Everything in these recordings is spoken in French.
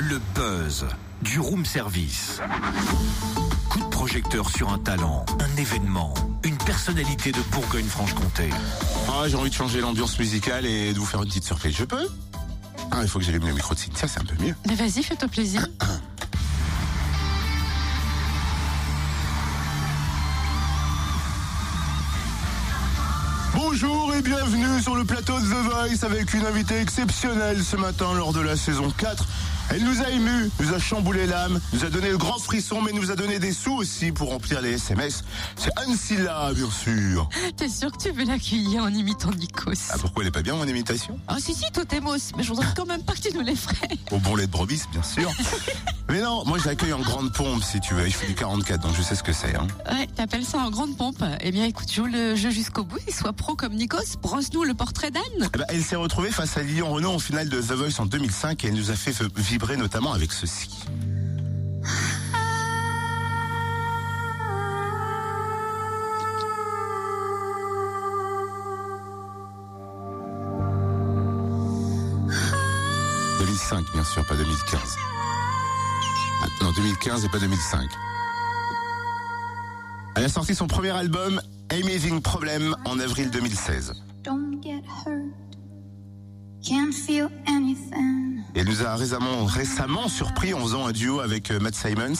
Le buzz du room service. Coup de projecteur sur un talent, un événement, une personnalité de Bourgogne-Franche-Comté. Ah, j'ai envie de changer l'ambiance musicale et de vous faire une petite surprise. Je peux? Ah, il faut que j'allume le micro de Cynthia, c'est un peu mieux. Mais vas-y, fais-toi plaisir. Bonjour et bienvenue sur le plateau de The Voice avec une invitée exceptionnelle ce matin lors de la saison 4. Elle nous a émus, nous a chamboulé l'âme, nous a donné le grand frisson, mais nous a donné des sous aussi pour remplir les SMS. C'est Anne Silla, bien sûr. T'es sûr que tu veux l'accueillir en imitant Nikos? Ah, pourquoi elle est pas bien mon imitation? Ah si si, Totémos, mais je voudrais quand même pas que tu nous les ferais. Au bon lait de brebis, bien sûr. mais non, moi je l'accueille en grande pompe si tu veux. Je fais du 44, donc je sais ce que c'est. Hein. Ouais, t'appelles ça en grande pompe. Eh bien écoute, joue le jeu jusqu'au bout et sois pro comme Nikos. Brosse-nous le portrait d'Anne. Eh ben, elle s'est retrouvée face à Lilian Renault en finale de The Voice en 2005 et elle nous a fait notamment avec ceci. « 2005, bien sûr, pas 2015. Ah, non, 2015 et pas 2005. Elle a sorti son premier album, Amazing Problem, en avril 2016. Don't get hurt. Can't feel anything. Et elle nous a récemment, récemment surpris en faisant un duo avec euh, Matt Simons.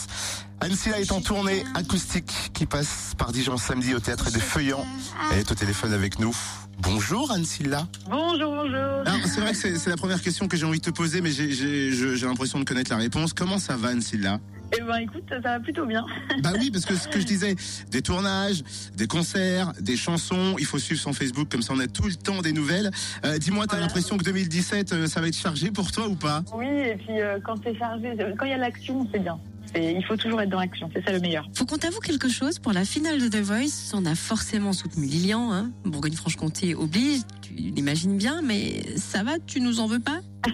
Anne Silla est en tournée acoustique qui passe par Dijon samedi au théâtre des Feuillants. Elle est au téléphone avec nous. Bonjour Anne Silla. Bonjour, bonjour. C'est vrai que c'est la première question que j'ai envie de te poser, mais j'ai- l'impression de connaître la réponse. Comment ça va Anne Silla Eh ben écoute, ça va plutôt bien. Bah oui, parce que ce que je disais, des tournages, des concerts, des chansons, il faut suivre son Facebook, comme ça on a tout le temps des nouvelles. Euh, Dis-moi, t'as Voilà. l'impression que 2017, euh, ça va être chargé pour toi ou pas? Oui, et puis euh, quand c'est chargé, quand il y a l'action, c'est bien. Il faut toujours être dans l'action, c'est ça le meilleur. Faut qu'on t'avoue quelque chose. Pour la finale de The Voice, on a forcément soutenu Lilian. Hein. Bourgogne-Franche-Comté oblige, tu l'imagines bien, mais ça va, tu nous en veux pas?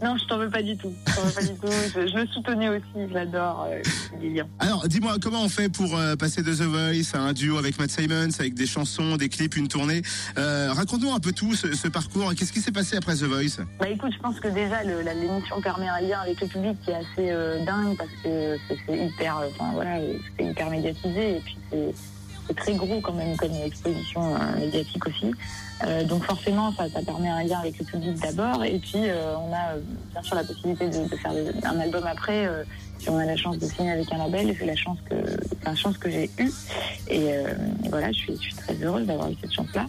Non, je t'en veux pas du tout. Je veux pas du tout. Je, je le soutenais aussi, j'adore euh, Lilian. Alors, dis-moi, comment on fait pour euh, passer de The Voice à un duo avec Matt Simons, avec des chansons, des clips, une tournée? Euh, Raconte-nous un peu tout ce, ce parcours. Qu'est-ce qui s'est passé après The Voice? Bah écoute, je pense que déjà l'émission permet un lien avec le public qui est assez euh, dingue parce que c'est- hyper, euh, enfin voilà, euh, c'est hyper médiatisé et puis c'est c'est très gros quand même comme exposition euh, médiatique aussi. Euh, donc forcément, ça, permet un lien avec le public d'abord et puis euh, on a euh, bien sûr la possibilité de, faire un album après. si on a la chance de signer avec un label, c'est la chance que, la chance que j'ai eue. Et voilà, je suis, très heureuse d'avoir eu cette chance-là.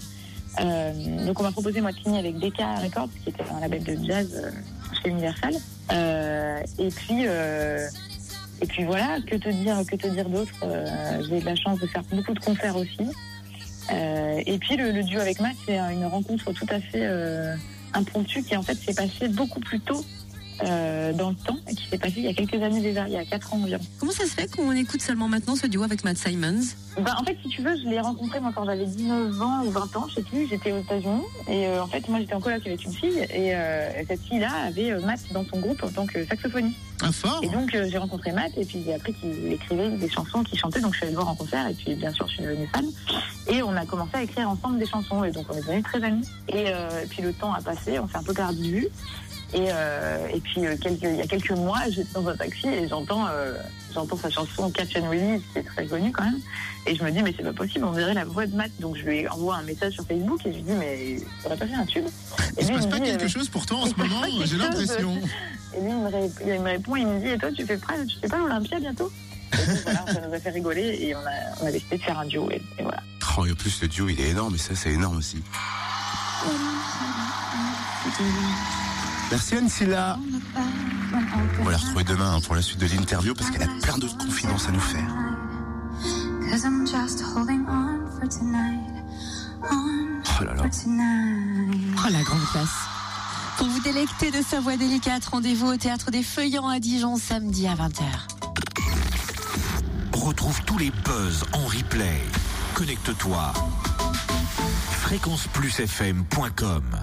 Donc on m'a proposé moi de signer avec DK Records, qui était un label de jazz chez Universal. Et puis et puis voilà, que te dire, que te dire d'autre Euh, J'ai eu de la chance de faire beaucoup de concerts aussi. Euh, et puis le, le duo avec Matt, c'est une rencontre tout à fait euh, impromptue qui en fait s'est passée beaucoup plus tôt dans le temps et qui s'est passée il y a quelques années déjà, il y a quatre ans environ. Comment ça se fait qu'on écoute seulement maintenant ce duo avec Matt Simons? Ben, en fait, si tu veux, je l'ai rencontré moi quand j'avais 19 ans ou 20 ans, je sais plus, j'étais aux États-Unis et en fait, moi j'étais en coloc avec une fille et cette fille-là avait Matt dans son groupe en tant que saxophoniste. Fort Et donc euh, j'ai rencontré Matt et puis j'ai appris qu'il écrivait des chansons, qu'il chantait, donc je suis allée le voir en concert et puis bien sûr je suis devenue fan. Et on a commencé à écrire ensemble des chansons et donc on est devenus très amis. Et, euh, et puis le temps a passé, on s'est un peu perdu vue. Et, euh, et puis euh, quelques, il y a quelques mois, j'étais dans un taxi et j'entends euh, j'entends sa chanson Catch and Release qui est très connue quand même. Et je me dis mais c'est pas possible, on dirait la voix de Matt. Donc je lui envoie un message sur Facebook et je lui dis mais ça aurait pas fait un tube? Il se lui, passe me pas dit, quelque euh, chose pour toi en il ce se passe moment pas J'ai l'impression. Et lui, il me, ré- il me répond, il me dit, et toi, tu fais pas, tu fais pas l'Olympia bientôt? Et donc, voilà, ça nous a fait rigoler et on a, on a décidé de faire un duo. Et, et voilà. Oh, et en plus, le duo, il est énorme, et ça, c'est énorme aussi. Merci Anne Silla. On va la retrouver demain hein, pour la suite de l'interview parce qu'elle a plein d'autres confidences à nous faire. Cause I'm just holding on for tonight. On Oh là là. Oh la grande classe Pour vous délecter de sa voix délicate, rendez-vous au Théâtre des Feuillants à Dijon samedi à 20h. Retrouve tous les buzz en replay. Connecte-toi. fréquenceplusfm.com